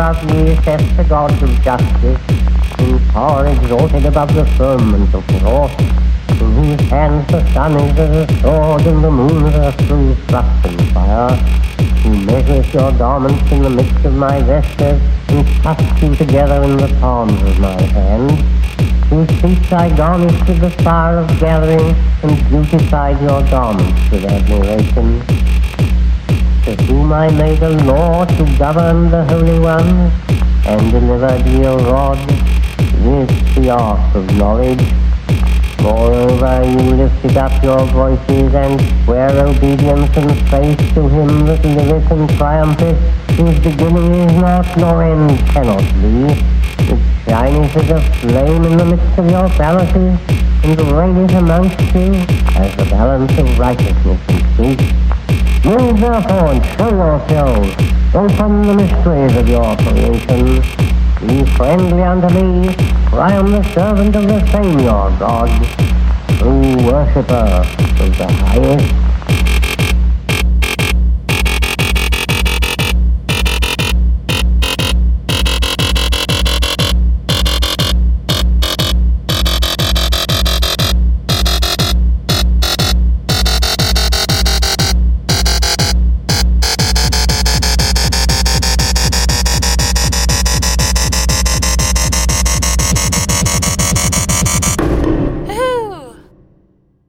above me, saith the God of justice, in power exalted above the firmament of wrath, in whose hands the sun is as a sword and the moon as a true thrusting fire, who measures your garments in the midst of my vesture, and cuts you together in the palms of my hand, whose feet I garnish with the fire of gathering, and beautified your garments with admiration, I made a law to govern the holy ones, and delivered ye a rod with the ark of knowledge. Moreover, you lifted up your voices and sware obedience and faith to him that liveth and triumpheth, whose beginning is not, nor end cannot be, which shineth as a flame in the midst of your palaces, and reigneth amongst you as the balance of righteousness and truth. You therefore and show yourselves, open the mysteries of your creation, be friendly unto me, for I am the servant of the same your God, true worshipper of the highest